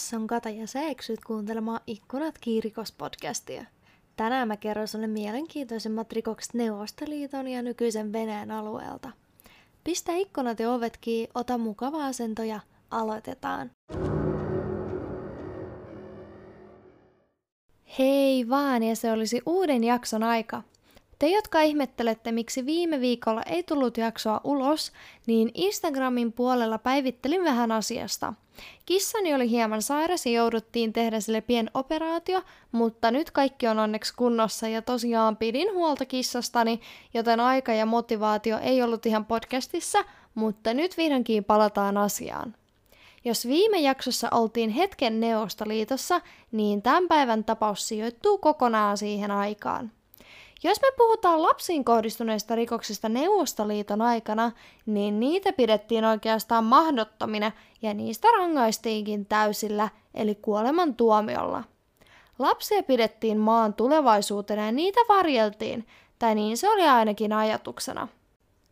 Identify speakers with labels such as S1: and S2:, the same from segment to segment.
S1: tässä on Kata ja sä eksyt kuuntelemaan Ikkunat kiirikos-podcastia. Tänään mä kerron sulle mielenkiintoisimmat rikokset Neuvostoliiton ja nykyisen Venäjän alueelta. Pistä ikkunat ja ovet kiinni, ota mukava asento ja aloitetaan. Hei vaan, ja se olisi uuden jakson aika. Te, jotka ihmettelette, miksi viime viikolla ei tullut jaksoa ulos, niin Instagramin puolella päivittelin vähän asiasta. Kissani oli hieman sairas ja jouduttiin tehdä sille pien operaatio, mutta nyt kaikki on onneksi kunnossa ja tosiaan pidin huolta kissastani, joten aika ja motivaatio ei ollut ihan podcastissa, mutta nyt vihdoinkin palataan asiaan. Jos viime jaksossa oltiin hetken Neuvostoliitossa, niin tämän päivän tapaus sijoittuu kokonaan siihen aikaan. Jos me puhutaan lapsiin kohdistuneista rikoksista Neuvostoliiton aikana, niin niitä pidettiin oikeastaan mahdottomina ja niistä rangaistiinkin täysillä, eli kuoleman tuomiolla. Lapsia pidettiin maan tulevaisuutena ja niitä varjeltiin, tai niin se oli ainakin ajatuksena.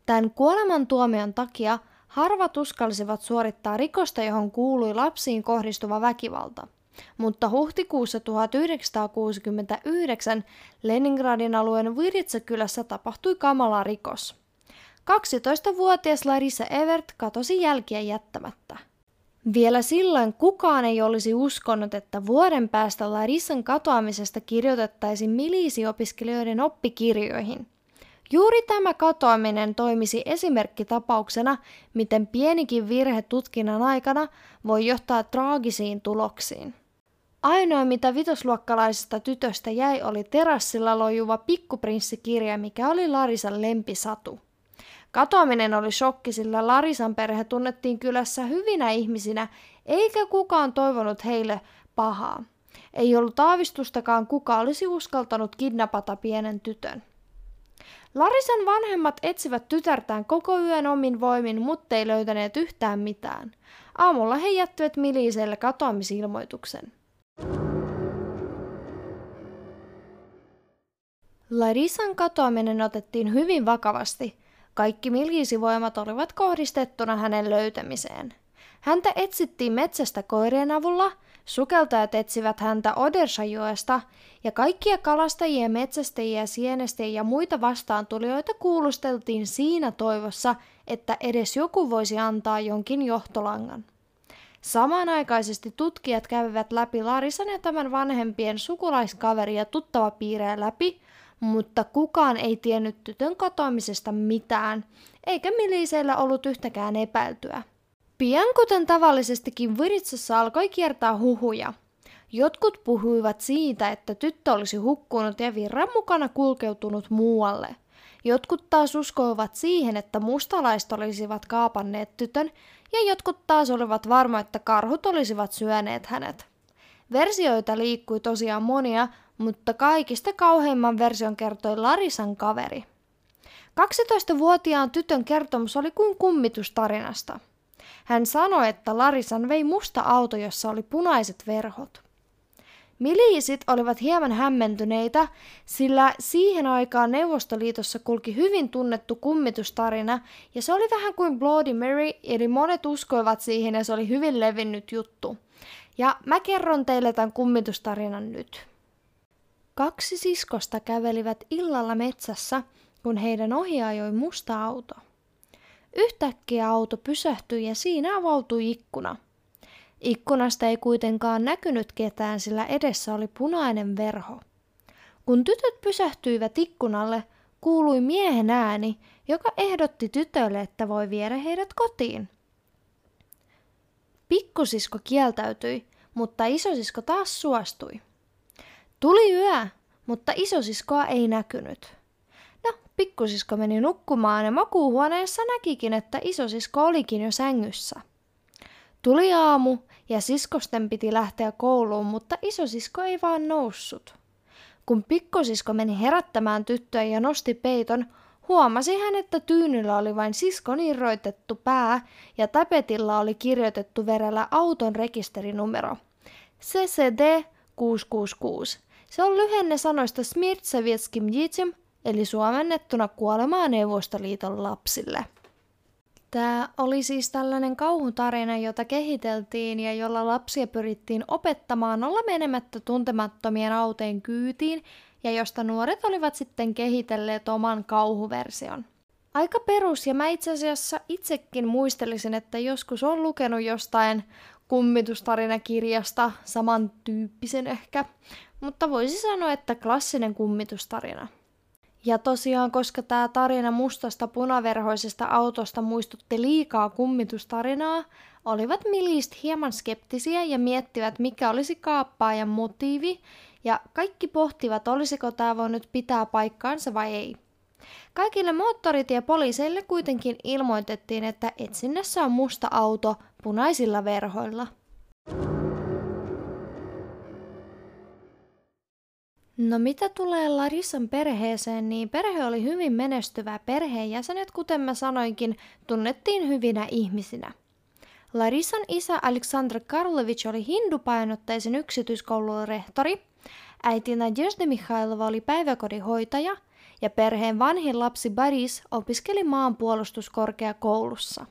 S1: Tämän kuolemantuomion takia harvat uskalsivat suorittaa rikosta, johon kuului lapsiin kohdistuva väkivalta – mutta huhtikuussa 1969 Leningradin alueen Viritsa-kylässä tapahtui kamala rikos. 12-vuotias Larissa Evert katosi jälkiä jättämättä. Vielä silloin kukaan ei olisi uskonut, että vuoden päästä Larissan katoamisesta kirjoitettaisiin milisi-opiskelijoiden oppikirjoihin. Juuri tämä katoaminen toimisi esimerkkitapauksena, miten pienikin virhe tutkinnan aikana voi johtaa traagisiin tuloksiin. Ainoa, mitä vitosluokkalaisesta tytöstä jäi, oli terassilla lojuva pikkuprinssikirja, mikä oli Larisan lempisatu. Katoaminen oli shokki, sillä Larisan perhe tunnettiin kylässä hyvinä ihmisinä, eikä kukaan toivonut heille pahaa. Ei ollut aavistustakaan, kuka olisi uskaltanut kidnapata pienen tytön. Larisan vanhemmat etsivät tytärtään koko yön omin voimin, mutta ei löytäneet yhtään mitään. Aamulla he jättivät Miliselle katoamisilmoituksen. Larisan katoaminen otettiin hyvin vakavasti. Kaikki milisivoimat olivat kohdistettuna hänen löytämiseen. Häntä etsittiin metsästä koirien avulla, sukeltajat etsivät häntä Odershajoesta ja kaikkia kalastajia, metsästäjiä, sienestäjiä ja muita vastaantulijoita kuulusteltiin siinä toivossa, että edes joku voisi antaa jonkin johtolangan. Samanaikaisesti tutkijat kävivät läpi Larisan ja tämän vanhempien sukulaiskaveri ja tuttava piirejä läpi, mutta kukaan ei tiennyt tytön katoamisesta mitään, eikä miliseillä ollut yhtäkään epäiltyä. Pian kuten tavallisestikin Viritsassa alkoi kiertää huhuja. Jotkut puhuivat siitä, että tyttö olisi hukkunut ja virran mukana kulkeutunut muualle. Jotkut taas uskoivat siihen, että mustalaiset olisivat kaapanneet tytön, ja jotkut taas olivat varma, että karhut olisivat syöneet hänet. Versioita liikkui tosiaan monia, mutta kaikista kauheimman version kertoi Larisan kaveri. 12-vuotiaan tytön kertomus oli kuin kummitustarinasta. Hän sanoi, että Larisan vei musta auto, jossa oli punaiset verhot. Miliisit olivat hieman hämmentyneitä, sillä siihen aikaan Neuvostoliitossa kulki hyvin tunnettu kummitustarina, ja se oli vähän kuin Bloody Mary, eli monet uskoivat siihen ja se oli hyvin levinnyt juttu. Ja mä kerron teille tämän kummitustarinan nyt. Kaksi siskosta kävelivät illalla metsässä, kun heidän ohi ajoi musta auto. Yhtäkkiä auto pysähtyi ja siinä avautui ikkuna. Ikkunasta ei kuitenkaan näkynyt ketään, sillä edessä oli punainen verho. Kun tytöt pysähtyivät ikkunalle, kuului miehen ääni, joka ehdotti tytölle, että voi viedä heidät kotiin. Pikkusisko kieltäytyi, mutta isosisko taas suostui. Tuli yö, mutta isosiskoa ei näkynyt. No, pikkusisko meni nukkumaan ja makuuhuoneessa näkikin, että isosisko olikin jo sängyssä. Tuli aamu ja siskosten piti lähteä kouluun, mutta isosisko ei vaan noussut. Kun pikkosisko meni herättämään tyttöä ja nosti peiton, huomasi hän, että tyynyllä oli vain siskon irroitettu pää ja tapetilla oli kirjoitettu verellä auton rekisterinumero. CCD 666. Se on lyhenne sanoista Smirt Sovietskim Dzieciom, eli suomennettuna kuolemaa Neuvostoliiton lapsille. Tämä oli siis tällainen kauhutarina, jota kehiteltiin ja jolla lapsia pyrittiin opettamaan olla menemättä tuntemattomien autojen kyytiin ja josta nuoret olivat sitten kehitelleet oman kauhuversion. Aika perus ja mä itse asiassa itsekin muistelisin, että joskus on lukenut jostain kummitustarinakirjasta, samantyyppisen ehkä, mutta voisi sanoa, että klassinen kummitustarina. Ja tosiaan, koska tämä tarina mustasta punaverhoisesta autosta muistutti liikaa kummitustarinaa, olivat Milist hieman skeptisiä ja miettivät, mikä olisi kaappaajan motiivi, ja kaikki pohtivat, olisiko tämä voinut pitää paikkaansa vai ei. Kaikille moottoritiepoliiseille kuitenkin ilmoitettiin, että etsinnässä on musta auto punaisilla verhoilla. No mitä tulee Larissan perheeseen, niin perhe oli hyvin menestyvä. Perheenjäsenet, kuten mä sanoinkin, tunnettiin hyvinä ihmisinä. Larissan isä Aleksandr Karlovich oli hindupainotteisen yksityiskoulun rehtori, äiti Nadezhda Mikhailova oli päiväkodin hoitaja ja perheen vanhin lapsi Baris opiskeli maanpuolustuskorkeakoulussa.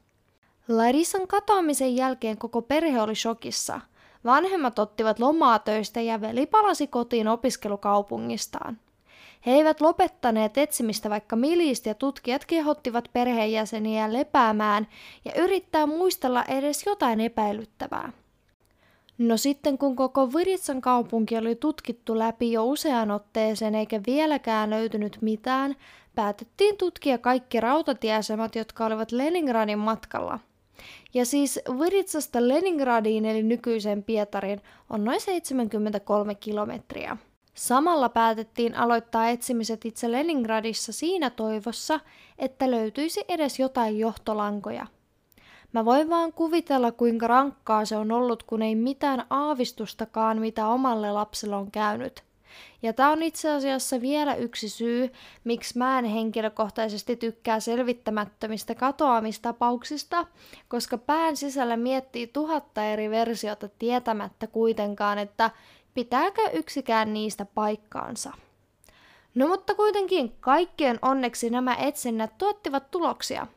S1: Larissan katoamisen jälkeen koko perhe oli shokissa – Vanhemmat ottivat lomaa töistä ja veli palasi kotiin opiskelukaupungistaan. He eivät lopettaneet etsimistä, vaikka milist ja tutkijat kehottivat perheenjäseniä lepäämään ja yrittää muistella edes jotain epäilyttävää. No sitten kun koko Viritsan kaupunki oli tutkittu läpi jo useaan otteeseen eikä vieläkään löytynyt mitään, päätettiin tutkia kaikki rautatieasemat, jotka olivat Leningradin matkalla – ja siis Viritsasta Leningradiin eli nykyiseen Pietariin on noin 73 kilometriä. Samalla päätettiin aloittaa etsimiset itse Leningradissa siinä toivossa, että löytyisi edes jotain johtolankoja. Mä voin vaan kuvitella, kuinka rankkaa se on ollut, kun ei mitään aavistustakaan, mitä omalle lapselle on käynyt. Ja tämä on itse asiassa vielä yksi syy, miksi mä en henkilökohtaisesti tykkää selvittämättömistä katoamistapauksista, koska pään sisällä miettii tuhatta eri versiota tietämättä kuitenkaan, että pitääkö yksikään niistä paikkaansa. No mutta kuitenkin kaikkien onneksi nämä etsinnät tuottivat tuloksia.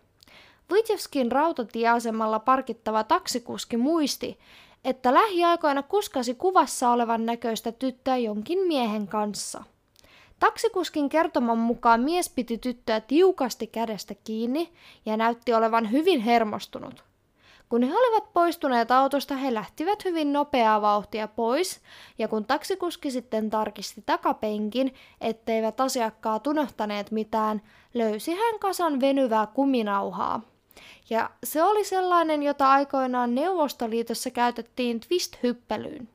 S1: Vitjevskin rautatieasemalla parkittava taksikuski muisti, että lähiaikoina kuskasi kuvassa olevan näköistä tyttöä jonkin miehen kanssa. Taksikuskin kertoman mukaan mies piti tyttöä tiukasti kädestä kiinni ja näytti olevan hyvin hermostunut. Kun he olivat poistuneet autosta, he lähtivät hyvin nopeaa vauhtia pois, ja kun taksikuski sitten tarkisti takapenkin, etteivät asiakkaat unohtaneet mitään, löysi hän kasan venyvää kuminauhaa. Ja se oli sellainen, jota aikoinaan Neuvostoliitossa käytettiin twist-hyppelyyn.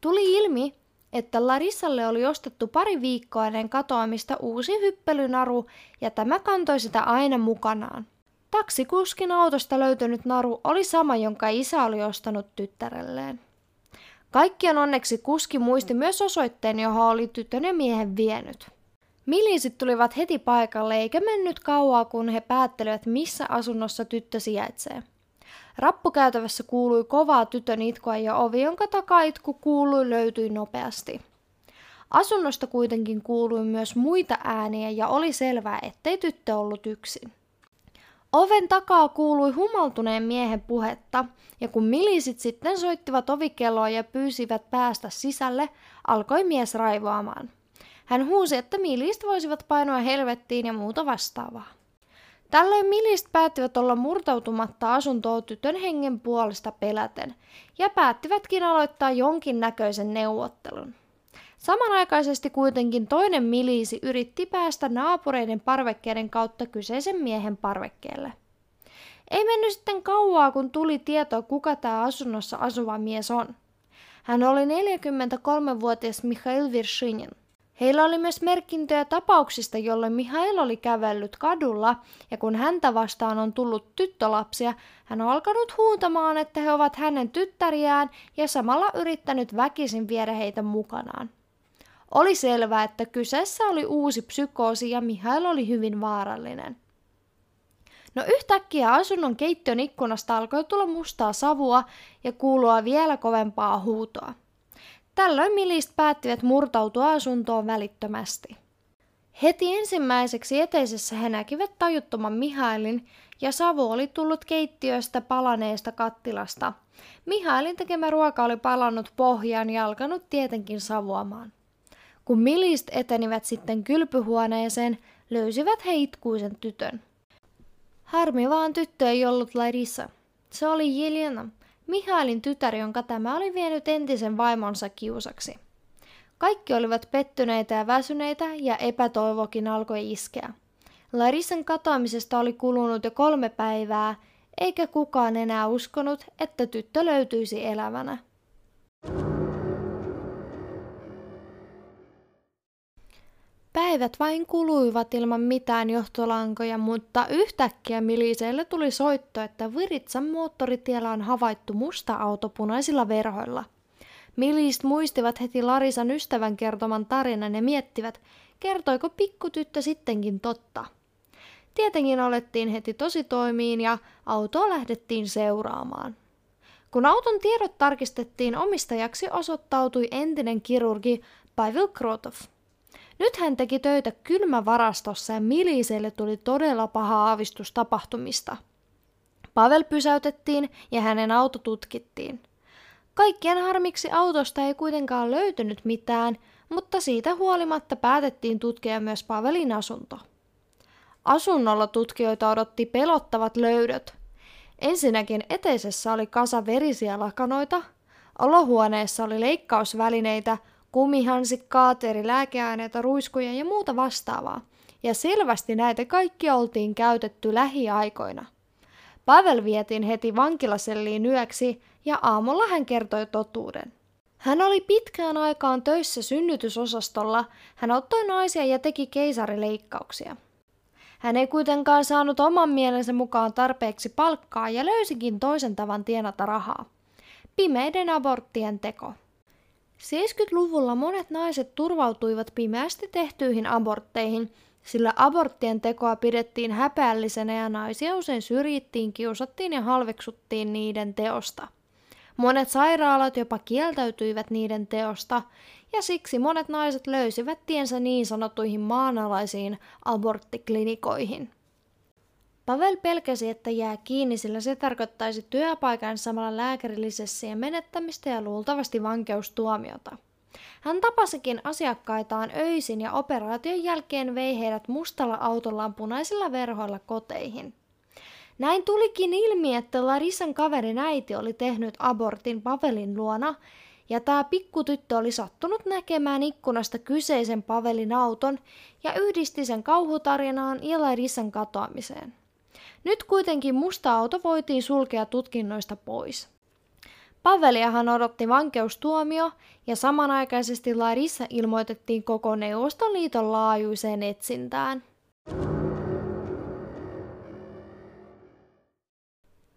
S1: Tuli ilmi, että Larissalle oli ostettu pari viikkoa ennen katoamista uusi hyppelynaru ja tämä kantoi sitä aina mukanaan. Taksikuskin autosta löytynyt naru oli sama, jonka isä oli ostanut tyttärelleen. Kaikkien onneksi kuski muisti myös osoitteen, johon oli tytön ja miehen vienyt. Miliisit tulivat heti paikalle eikä mennyt kauaa, kun he päättelivät, missä asunnossa tyttö sijaitsee. Rappukäytävässä kuului kovaa tytön itkua ja ovi, jonka takaitku kuului, löytyi nopeasti. Asunnosta kuitenkin kuului myös muita ääniä ja oli selvää, ettei tyttö ollut yksin. Oven takaa kuului humaltuneen miehen puhetta, ja kun milisit sitten soittivat ovikelloa ja pyysivät päästä sisälle, alkoi mies raivoamaan. Hän huusi, että milist voisivat painoa helvettiin ja muuta vastaavaa. Tällöin milist päättivät olla murtautumatta asuntoa tytön hengen puolesta peläten, ja päättivätkin aloittaa jonkin näköisen neuvottelun. Samanaikaisesti kuitenkin toinen miliisi yritti päästä naapureiden parvekkeiden kautta kyseisen miehen parvekkeelle. Ei mennyt sitten kauaa, kun tuli tieto, kuka tämä asunnossa asuva mies on. Hän oli 43-vuotias Mikhail Virshinin. Heillä oli myös merkintöjä tapauksista, jolloin Mihail oli kävellyt kadulla, ja kun häntä vastaan on tullut tyttölapsia, hän on alkanut huutamaan, että he ovat hänen tyttäriään ja samalla yrittänyt väkisin viedä heitä mukanaan. Oli selvää, että kyseessä oli uusi psykoosi ja Mihail oli hyvin vaarallinen. No yhtäkkiä asunnon keittiön ikkunasta alkoi tulla mustaa savua ja kuulua vielä kovempaa huutoa. Tällöin milist päättivät murtautua asuntoon välittömästi. Heti ensimmäiseksi eteisessä he näkivät tajuttoman Mihailin ja savu oli tullut keittiöstä palaneesta kattilasta. Mihailin tekemä ruoka oli palannut pohjaan ja alkanut tietenkin savuamaan. Kun Milist etenivät sitten kylpyhuoneeseen, löysivät he itkuisen tytön. Harmi vaan tyttö ei ollut Larissa. Se oli Jelena, Mihailin tytär, jonka tämä oli vienyt entisen vaimonsa kiusaksi. Kaikki olivat pettyneitä ja väsyneitä ja epätoivokin alkoi iskeä. Larissan katoamisesta oli kulunut jo kolme päivää, eikä kukaan enää uskonut, että tyttö löytyisi elävänä. Päivät vain kuluivat ilman mitään johtolankoja, mutta yhtäkkiä Miliseille tuli soitto, että Viritsan moottoritiellä on havaittu musta auto punaisilla verhoilla. Milist muistivat heti Larisan ystävän kertoman tarinan ja miettivät, kertoiko pikkutyttö sittenkin totta. Tietenkin olettiin heti tosi toimiin ja autoa lähdettiin seuraamaan. Kun auton tiedot tarkistettiin, omistajaksi osoittautui entinen kirurgi Pavel Krotov. Nyt hän teki töitä kylmävarastossa ja Miliselle tuli todella paha aavistus tapahtumista. Pavel pysäytettiin ja hänen auto tutkittiin. Kaikkien harmiksi autosta ei kuitenkaan löytynyt mitään, mutta siitä huolimatta päätettiin tutkia myös Pavelin asunto. Asunnolla tutkijoita odotti pelottavat löydöt. Ensinnäkin eteisessä oli kasa verisiä lakanoita, olohuoneessa oli leikkausvälineitä, kumihansikkaat, eri lääkeaineita, ruiskuja ja muuta vastaavaa. Ja selvästi näitä kaikki oltiin käytetty lähiaikoina. Pavel vietiin heti vankilaselliin yöksi ja aamulla hän kertoi totuuden. Hän oli pitkään aikaan töissä synnytysosastolla, hän ottoi naisia ja teki keisarileikkauksia. Hän ei kuitenkaan saanut oman mielensä mukaan tarpeeksi palkkaa ja löysikin toisen tavan tienata rahaa. Pimeiden aborttien teko. 70-luvulla monet naiset turvautuivat pimeästi tehtyihin abortteihin, sillä aborttien tekoa pidettiin häpeällisenä ja naisia usein syrjittiin, kiusattiin ja halveksuttiin niiden teosta. Monet sairaalat jopa kieltäytyivät niiden teosta, ja siksi monet naiset löysivät tiensä niin sanottuihin maanalaisiin aborttiklinikoihin. Pavel pelkäsi, että jää kiinni, sillä se tarkoittaisi työpaikan samalla lääkärillisessä ja menettämistä ja luultavasti vankeustuomiota. Hän tapasikin asiakkaitaan öisin ja operaation jälkeen vei heidät mustalla autollaan punaisilla verhoilla koteihin. Näin tulikin ilmi, että Larissan kaverin äiti oli tehnyt abortin Pavelin luona, ja tämä pikkutyttö oli sattunut näkemään ikkunasta kyseisen Pavelin auton ja yhdisti sen kauhutarinaan ja Larissan katoamiseen. Nyt kuitenkin musta auto voitiin sulkea tutkinnoista pois. Paveliahan odotti vankeustuomio ja samanaikaisesti Larissa ilmoitettiin koko Neuvostoliiton laajuiseen etsintään.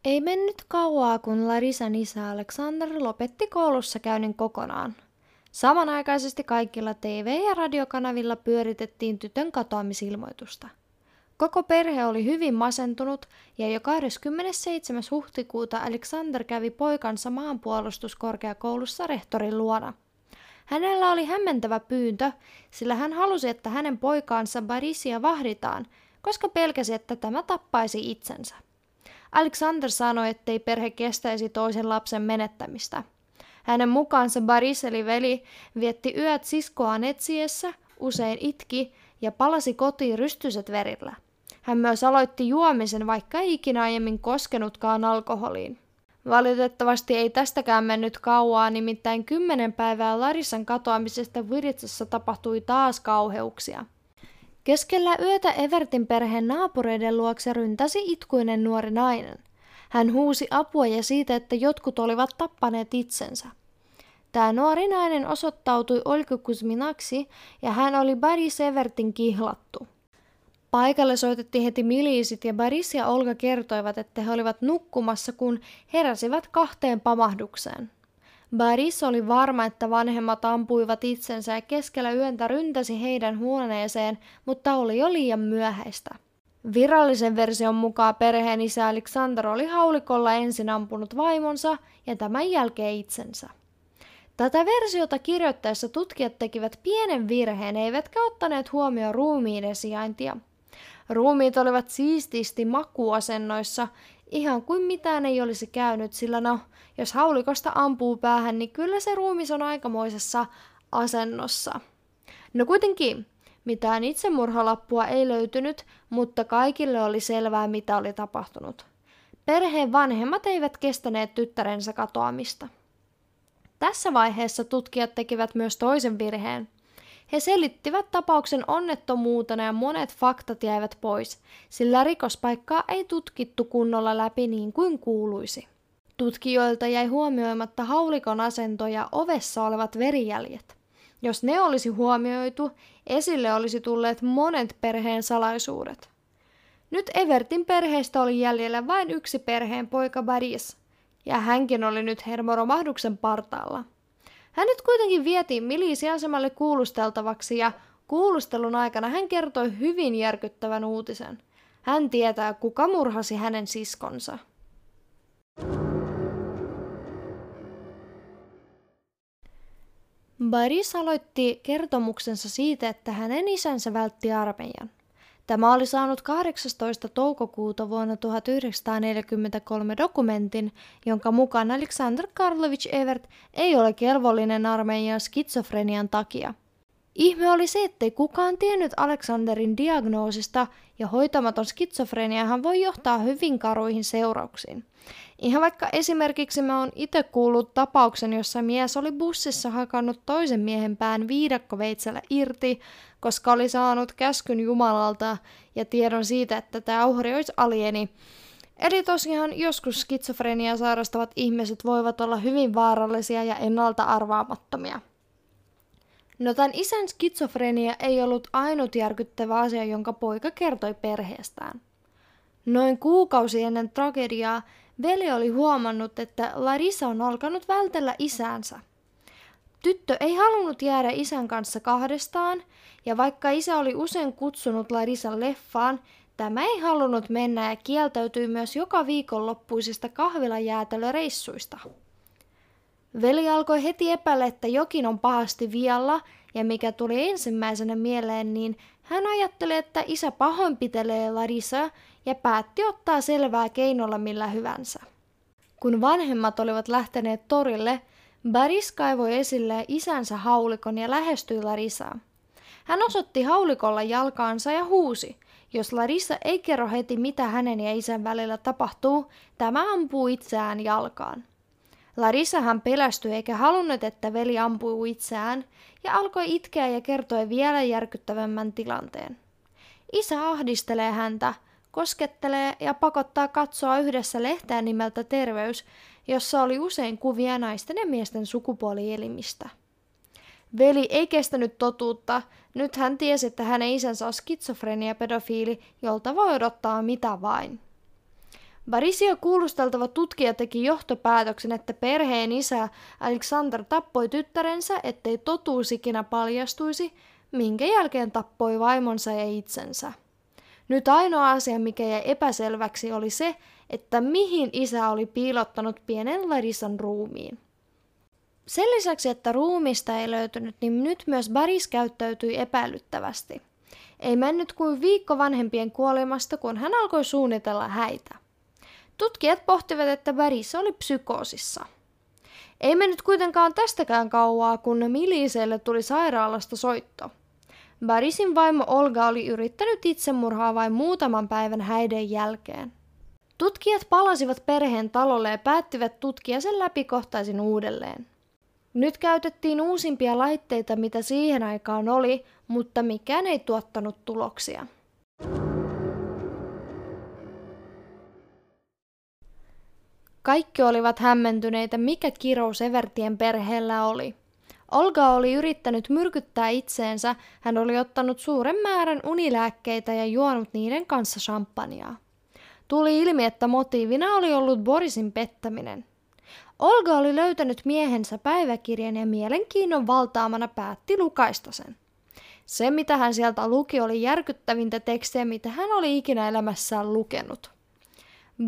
S1: Ei mennyt kauaa, kun Larisan isä Alexander lopetti koulussa käynnin kokonaan. Samanaikaisesti kaikilla TV- ja radiokanavilla pyöritettiin tytön katoamisilmoitusta. Koko perhe oli hyvin masentunut ja jo 27. huhtikuuta Alexander kävi poikansa maanpuolustuskorkeakoulussa rehtorin luona. Hänellä oli hämmentävä pyyntö, sillä hän halusi, että hänen poikaansa Barisia vahditaan, koska pelkäsi, että tämä tappaisi itsensä. Alexander sanoi, ettei perhe kestäisi toisen lapsen menettämistä. Hänen mukaansa Baris eli veli vietti yöt siskoaan etsiessä, usein itki ja palasi kotiin rystyset verillä. Hän myös aloitti juomisen, vaikka ei ikinä aiemmin koskenutkaan alkoholiin. Valitettavasti ei tästäkään mennyt kauaa, nimittäin kymmenen päivää Larissan katoamisesta Viritsassa tapahtui taas kauheuksia. Keskellä yötä Evertin perheen naapureiden luokse ryntäsi itkuinen nuori nainen. Hän huusi apua ja siitä, että jotkut olivat tappaneet itsensä. Tämä nuori nainen osoittautui Olga ja hän oli Barry Severtin kihlattu. Paikalle soitettiin heti miliisit ja Baris ja Olga kertoivat, että he olivat nukkumassa, kun heräsivät kahteen pamahdukseen. Baris oli varma, että vanhemmat ampuivat itsensä ja keskellä yöntä ryntäsi heidän huoneeseen, mutta oli jo liian myöhäistä. Virallisen version mukaan perheen isä Alexander oli haulikolla ensin ampunut vaimonsa ja tämän jälkeen itsensä. Tätä versiota kirjoittaessa tutkijat tekivät pienen virheen, eivätkä ottaneet huomioon ruumiiden sijaintia. Ruumiit olivat siististi makuasennoissa, ihan kuin mitään ei olisi käynyt, sillä no, jos haulikosta ampuu päähän, niin kyllä se ruumis on aikamoisessa asennossa. No kuitenkin, mitään itsemurhalappua ei löytynyt, mutta kaikille oli selvää, mitä oli tapahtunut. Perheen vanhemmat eivät kestäneet tyttärensä katoamista. Tässä vaiheessa tutkijat tekivät myös toisen virheen. He selittivät tapauksen onnettomuutena ja monet faktat jäivät pois, sillä rikospaikkaa ei tutkittu kunnolla läpi niin kuin kuuluisi. Tutkijoilta jäi huomioimatta haulikon asento ja ovessa olevat verijäljet. Jos ne olisi huomioitu, esille olisi tulleet monet perheen salaisuudet. Nyt Evertin perheestä oli jäljellä vain yksi perheen poika Baris, ja hänkin oli nyt hermoromahduksen partaalla. Hänet kuitenkin vietiin milisiasemalle kuulusteltavaksi ja kuulustelun aikana hän kertoi hyvin järkyttävän uutisen. Hän tietää, kuka murhasi hänen siskonsa. Baris aloitti kertomuksensa siitä, että hänen isänsä vältti armeijan. Tämä oli saanut 18. toukokuuta vuonna 1943 dokumentin, jonka mukaan Alexander Karlovich Evert ei ole kelvollinen armeijan skitsofrenian takia. Ihme oli se, ettei kukaan tiennyt Alexanderin diagnoosista ja hoitamaton skitsofreniahan voi johtaa hyvin karuihin seurauksiin. Ihan vaikka esimerkiksi mä oon itse kuullut tapauksen, jossa mies oli bussissa hakannut toisen miehen pään viidakkoveitsellä irti, koska oli saanut käskyn Jumalalta ja tiedon siitä, että tämä uhri olisi alieni. Eli tosiaan joskus skitsofrenia sairastavat ihmiset voivat olla hyvin vaarallisia ja ennalta arvaamattomia. No tämän isän skitsofrenia ei ollut ainut järkyttävä asia, jonka poika kertoi perheestään. Noin kuukausi ennen tragediaa veli oli huomannut, että Larissa on alkanut vältellä isäänsä. Tyttö ei halunnut jäädä isän kanssa kahdestaan, ja vaikka isä oli usein kutsunut Larisan leffaan, tämä ei halunnut mennä ja kieltäytyi myös joka viikonloppuisista kahvilajäätelöreissuista. Veli alkoi heti epäillä, että jokin on pahasti vialla, ja mikä tuli ensimmäisenä mieleen, niin hän ajatteli, että isä pahoinpitelee Larissa ja päätti ottaa selvää keinolla millä hyvänsä. Kun vanhemmat olivat lähteneet torille, Baris kaivoi esille isänsä haulikon ja lähestyi Larisaa. Hän osoitti haulikolla jalkaansa ja huusi. Jos Larissa ei kerro heti, mitä hänen ja isän välillä tapahtuu, tämä ampuu itseään jalkaan. hän pelästyi eikä halunnut, että veli ampuu itseään, ja alkoi itkeä ja kertoi vielä järkyttävämmän tilanteen. Isä ahdistelee häntä, koskettelee ja pakottaa katsoa yhdessä lehteä nimeltä Terveys, jossa oli usein kuvia naisten ja miesten sukupuolielimistä. Veli ei kestänyt totuutta. Nyt hän tiesi, että hänen isänsä on skitsofrenia pedofiili, jolta voi odottaa mitä vain. Barisio kuulusteltava tutkija teki johtopäätöksen, että perheen isä Alexander tappoi tyttärensä, ettei totuus ikinä paljastuisi, minkä jälkeen tappoi vaimonsa ja itsensä. Nyt ainoa asia, mikä jäi epäselväksi, oli se, että mihin isä oli piilottanut pienen Larissan ruumiin. Sen lisäksi, että ruumista ei löytynyt, niin nyt myös Baris käyttäytyi epäilyttävästi. Ei mennyt kuin viikko vanhempien kuolemasta, kun hän alkoi suunnitella häitä. Tutkijat pohtivat, että Baris oli psykoosissa. Ei mennyt kuitenkaan tästäkään kauaa, kun Miliseille tuli sairaalasta soitto. Barisin vaimo Olga oli yrittänyt itsemurhaa vain muutaman päivän häiden jälkeen. Tutkijat palasivat perheen talolle ja päättivät tutkia sen läpikohtaisin uudelleen. Nyt käytettiin uusimpia laitteita, mitä siihen aikaan oli, mutta mikään ei tuottanut tuloksia. Kaikki olivat hämmentyneitä, mikä kirous Evertien perheellä oli. Olga oli yrittänyt myrkyttää itseensä, hän oli ottanut suuren määrän unilääkkeitä ja juonut niiden kanssa champagnea. Tuli ilmi, että motiivina oli ollut Borisin pettäminen. Olga oli löytänyt miehensä päiväkirjan ja mielenkiinnon valtaamana päätti lukaista sen. Se, mitä hän sieltä luki, oli järkyttävintä tekstiä, mitä hän oli ikinä elämässään lukenut.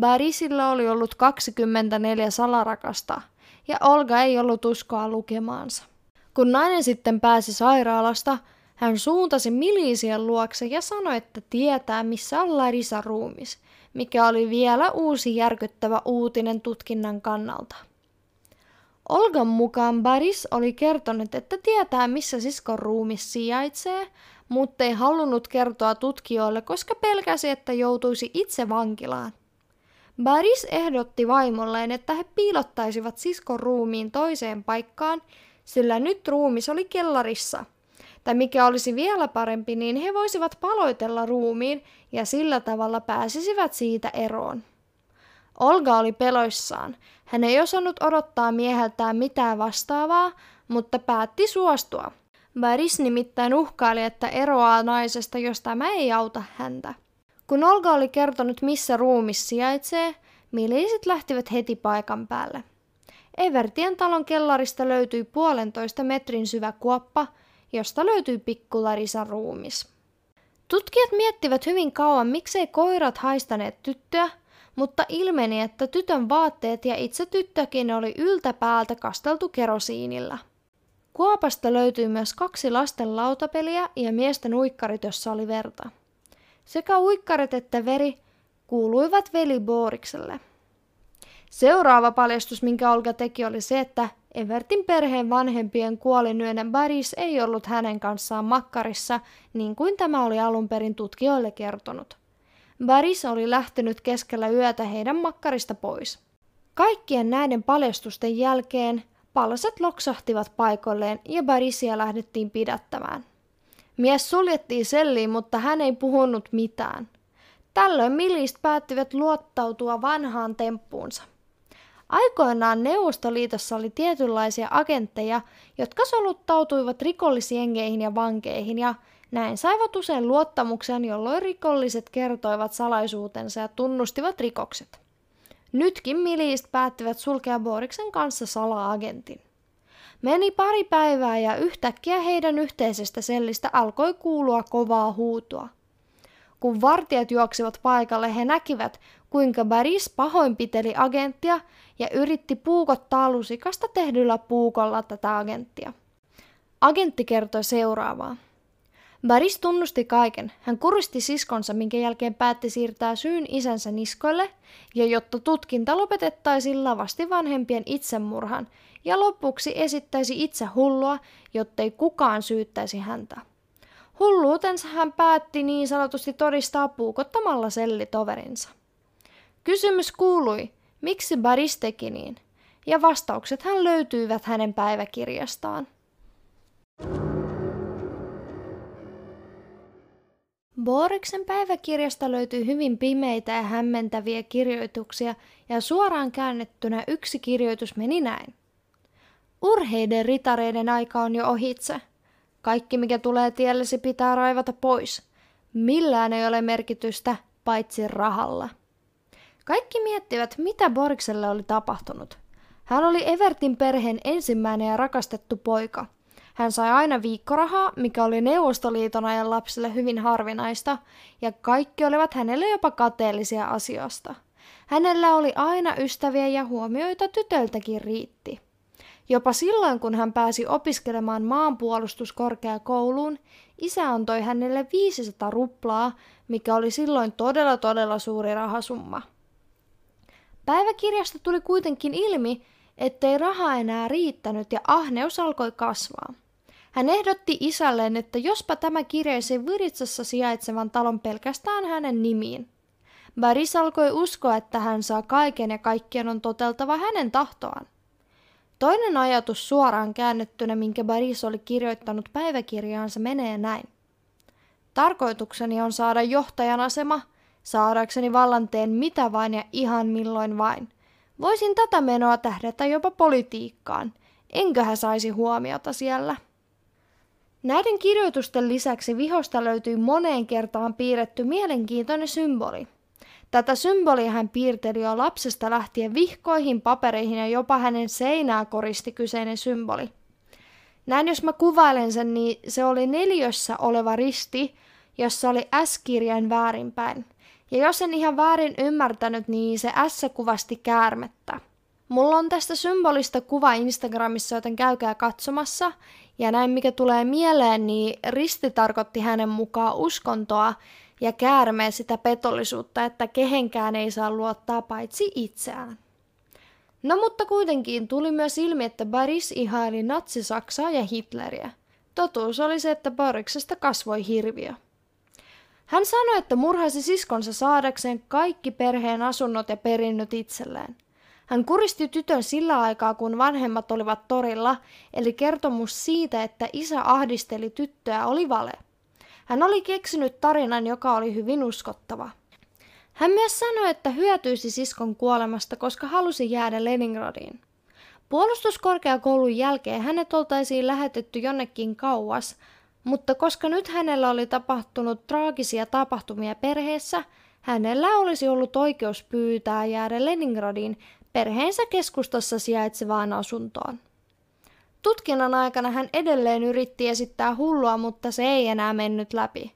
S1: Barisilla oli ollut 24 salarakasta, ja Olga ei ollut uskoa lukemaansa. Kun nainen sitten pääsi sairaalasta, hän suuntasi milisien luokse ja sanoi, että tietää, missä on Larisa ruumis, mikä oli vielä uusi järkyttävä uutinen tutkinnan kannalta. Olgan mukaan Baris oli kertonut, että tietää, missä siskon ruumis sijaitsee, mutta ei halunnut kertoa tutkijoille, koska pelkäsi, että joutuisi itse vankilaan. Baris ehdotti vaimolleen, että he piilottaisivat siskon ruumiin toiseen paikkaan, sillä nyt ruumis oli kellarissa. Tai mikä olisi vielä parempi, niin he voisivat paloitella ruumiin ja sillä tavalla pääsisivät siitä eroon. Olga oli peloissaan. Hän ei osannut odottaa mieheltään mitään vastaavaa, mutta päätti suostua. Baris nimittäin uhkaili, että eroaa naisesta, jos tämä ei auta häntä. Kun Olga oli kertonut, missä ruumis sijaitsee, miliisit lähtivät heti paikan päälle. Evertien talon kellarista löytyi puolentoista metrin syvä kuoppa, josta löytyi pikkularisan ruumis. Tutkijat miettivät hyvin kauan, miksei koirat haistaneet tyttöä, mutta ilmeni, että tytön vaatteet ja itse tyttökin oli yltäpäältä kasteltu kerosiinilla. Kuopasta löytyi myös kaksi lasten lautapeliä ja miesten uikkarit, jossa oli verta. Sekä uikkarit että veri kuuluivat veli Boorikselle. Seuraava paljastus, minkä Olga teki, oli se, että Evertin perheen vanhempien kuolinyönä Baris ei ollut hänen kanssaan makkarissa, niin kuin tämä oli alun perin tutkijoille kertonut. Baris oli lähtenyt keskellä yötä heidän makkarista pois. Kaikkien näiden paljastusten jälkeen palaset loksahtivat paikoilleen ja Barisia lähdettiin pidättämään. Mies suljettiin selliin, mutta hän ei puhunut mitään. Tällöin milist päättivät luottautua vanhaan temppuunsa. Aikoinaan Neuvostoliitossa oli tietynlaisia agentteja, jotka soluttautuivat rikollisjengeihin ja vankeihin ja näin saivat usein luottamuksen, jolloin rikolliset kertoivat salaisuutensa ja tunnustivat rikokset. Nytkin miliist päättivät sulkea Boriksen kanssa sala-agentin. Meni pari päivää ja yhtäkkiä heidän yhteisestä sellistä alkoi kuulua kovaa huutoa. Kun vartijat juoksivat paikalle, he näkivät, kuinka Baris pahoinpiteli agenttia ja yritti puukottaa lusikasta tehdyllä puukolla tätä agenttia. Agentti kertoi seuraavaa. Baris tunnusti kaiken. Hän kuristi siskonsa, minkä jälkeen päätti siirtää syyn isänsä niskoille, ja jotta tutkinta lopetettaisiin lavasti vanhempien itsemurhan, ja lopuksi esittäisi itse hullua, jottei kukaan syyttäisi häntä. Hulluutensa hän päätti niin sanotusti todistaa puukottamalla sellitoverinsa. Kysymys kuului, miksi Baris teki niin, ja vastaukset hän löytyivät hänen päiväkirjastaan. Boriksen päiväkirjasta löytyy hyvin pimeitä ja hämmentäviä kirjoituksia, ja suoraan käännettynä yksi kirjoitus meni näin. Urheiden ritareiden aika on jo ohitse. Kaikki, mikä tulee tiellesi, pitää raivata pois. Millään ei ole merkitystä, paitsi rahalla. Kaikki miettivät, mitä Borkselle oli tapahtunut. Hän oli Evertin perheen ensimmäinen ja rakastettu poika – hän sai aina viikkorahaa, mikä oli Neuvostoliiton ajan lapsille hyvin harvinaista, ja kaikki olivat hänelle jopa kateellisia asioista. Hänellä oli aina ystäviä ja huomioita tytöltäkin riitti. Jopa silloin, kun hän pääsi opiskelemaan maanpuolustuskorkeakouluun, isä antoi hänelle 500 ruplaa, mikä oli silloin todella todella suuri rahasumma. Päiväkirjasta tuli kuitenkin ilmi, ettei raha enää riittänyt ja ahneus alkoi kasvaa. Hän ehdotti isälleen, että jospa tämä kirjaisi Viritsassa sijaitsevan talon pelkästään hänen nimiin. Baris alkoi uskoa, että hän saa kaiken ja kaikkien on toteltava hänen tahtoaan. Toinen ajatus suoraan käännettynä, minkä Baris oli kirjoittanut päiväkirjaansa, menee näin. Tarkoitukseni on saada johtajan asema, saadakseni vallanteen mitä vain ja ihan milloin vain. Voisin tätä menoa tähdätä jopa politiikkaan. Enköhän saisi huomiota siellä. Näiden kirjoitusten lisäksi vihosta löytyy moneen kertaan piirretty mielenkiintoinen symboli. Tätä symbolia hän piirteli jo lapsesta lähtien vihkoihin, papereihin ja jopa hänen seinää koristi kyseinen symboli. Näin jos mä kuvailen sen, niin se oli neljössä oleva risti, jossa oli S-kirjain väärinpäin. Ja jos en ihan väärin ymmärtänyt, niin se S kuvasti käärmettä. Mulla on tästä symbolista kuva Instagramissa, joten käykää katsomassa. Ja näin mikä tulee mieleen, niin risti tarkoitti hänen mukaan uskontoa ja käärmee sitä petollisuutta, että kehenkään ei saa luottaa paitsi itseään. No mutta kuitenkin tuli myös ilmi, että Baris ihaili natsi-Saksaa ja Hitleriä. Totuus oli se, että Bariksesta kasvoi hirviö. Hän sanoi, että murhasi siskonsa saadakseen kaikki perheen asunnot ja perinnöt itselleen. Hän kuristi tytön sillä aikaa, kun vanhemmat olivat torilla, eli kertomus siitä, että isä ahdisteli tyttöä oli vale. Hän oli keksinyt tarinan, joka oli hyvin uskottava. Hän myös sanoi, että hyötyisi siskon kuolemasta, koska halusi jäädä Leningradiin. Puolustuskorkeakoulun jälkeen hänet oltaisiin lähetetty jonnekin kauas, mutta koska nyt hänellä oli tapahtunut traagisia tapahtumia perheessä, hänellä olisi ollut oikeus pyytää jäädä Leningradiin perheensä keskustassa sijaitsevaan asuntoon. Tutkinnan aikana hän edelleen yritti esittää hullua, mutta se ei enää mennyt läpi.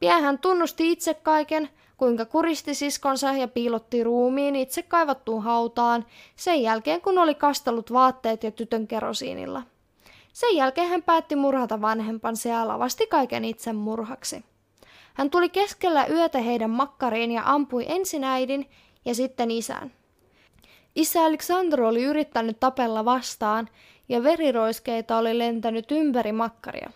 S1: Pian hän tunnusti itse kaiken, kuinka kuristi siskonsa ja piilotti ruumiin itse kaivattuun hautaan, sen jälkeen kun oli kastellut vaatteet ja tytön kerosiinilla. Sen jälkeen hän päätti murhata vanhempansa ja lavasti kaiken itse murhaksi. Hän tuli keskellä yötä heidän makkariin ja ampui ensin äidin ja sitten isän. Isä Aleksandro oli yrittänyt tapella vastaan ja veriroiskeita oli lentänyt ympäri makkaria.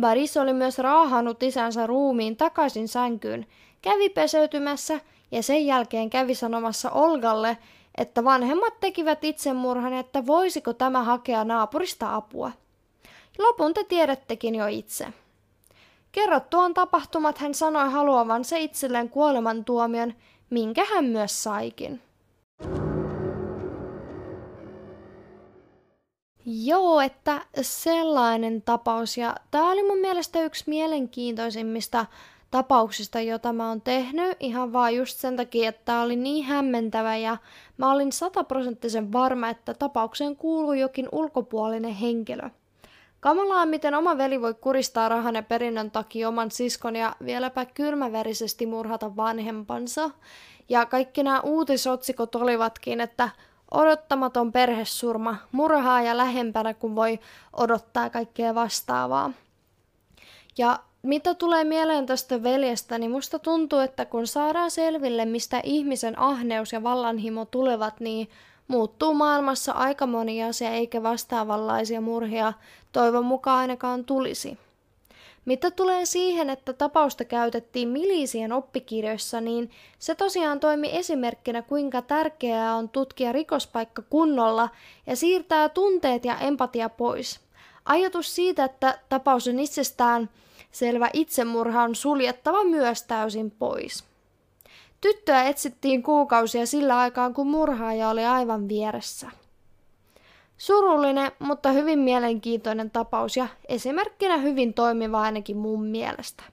S1: Baris oli myös raahannut isänsä ruumiin takaisin sänkyyn, kävi peseytymässä ja sen jälkeen kävi sanomassa Olgalle, että vanhemmat tekivät itsemurhan, että voisiko tämä hakea naapurista apua. Lopun te tiedättekin jo itse. Kerrottuaan tapahtumat hän sanoi haluavansa itselleen kuolemantuomion, minkä hän myös saikin. Joo, että sellainen tapaus. Ja tämä oli mun mielestä yksi mielenkiintoisimmista tapauksista, jota mä oon tehnyt, ihan vaan just sen takia, että tämä oli niin hämmentävä ja mä olin sataprosenttisen varma, että tapaukseen kuuluu jokin ulkopuolinen henkilö. Kamalaa, miten oma veli voi kuristaa rahan ja perinnön takia oman siskon ja vieläpä kylmäverisesti murhata vanhempansa. Ja kaikki nämä uutisotsikot olivatkin, että odottamaton perhesurma, murhaa ja lähempänä kuin voi odottaa kaikkea vastaavaa. Ja mitä tulee mieleen tästä veljestä, niin musta tuntuu, että kun saadaan selville, mistä ihmisen ahneus ja vallanhimo tulevat, niin muuttuu maailmassa aika moni asia eikä vastaavanlaisia murhia toivon mukaan ainakaan tulisi. Mitä tulee siihen, että tapausta käytettiin milisien oppikirjoissa, niin se tosiaan toimi esimerkkinä, kuinka tärkeää on tutkia rikospaikka kunnolla ja siirtää tunteet ja empatia pois. Ajatus siitä, että tapaus on itsestään selvä itsemurha on suljettava myös täysin pois. Tyttöä etsittiin kuukausia sillä aikaan, kun murhaaja oli aivan vieressä. Surullinen, mutta hyvin mielenkiintoinen tapaus ja esimerkkinä hyvin toimiva ainakin mun mielestä.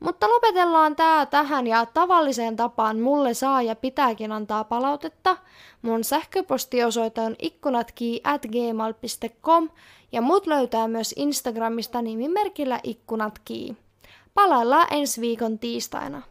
S1: Mutta lopetellaan tää tähän ja tavalliseen tapaan mulle saa ja pitääkin antaa palautetta. Mun sähköpostiosoite on ikkunatki at gmail.com ja mut löytää myös Instagramista nimimerkillä ikkunatki. Palaillaan ensi viikon tiistaina.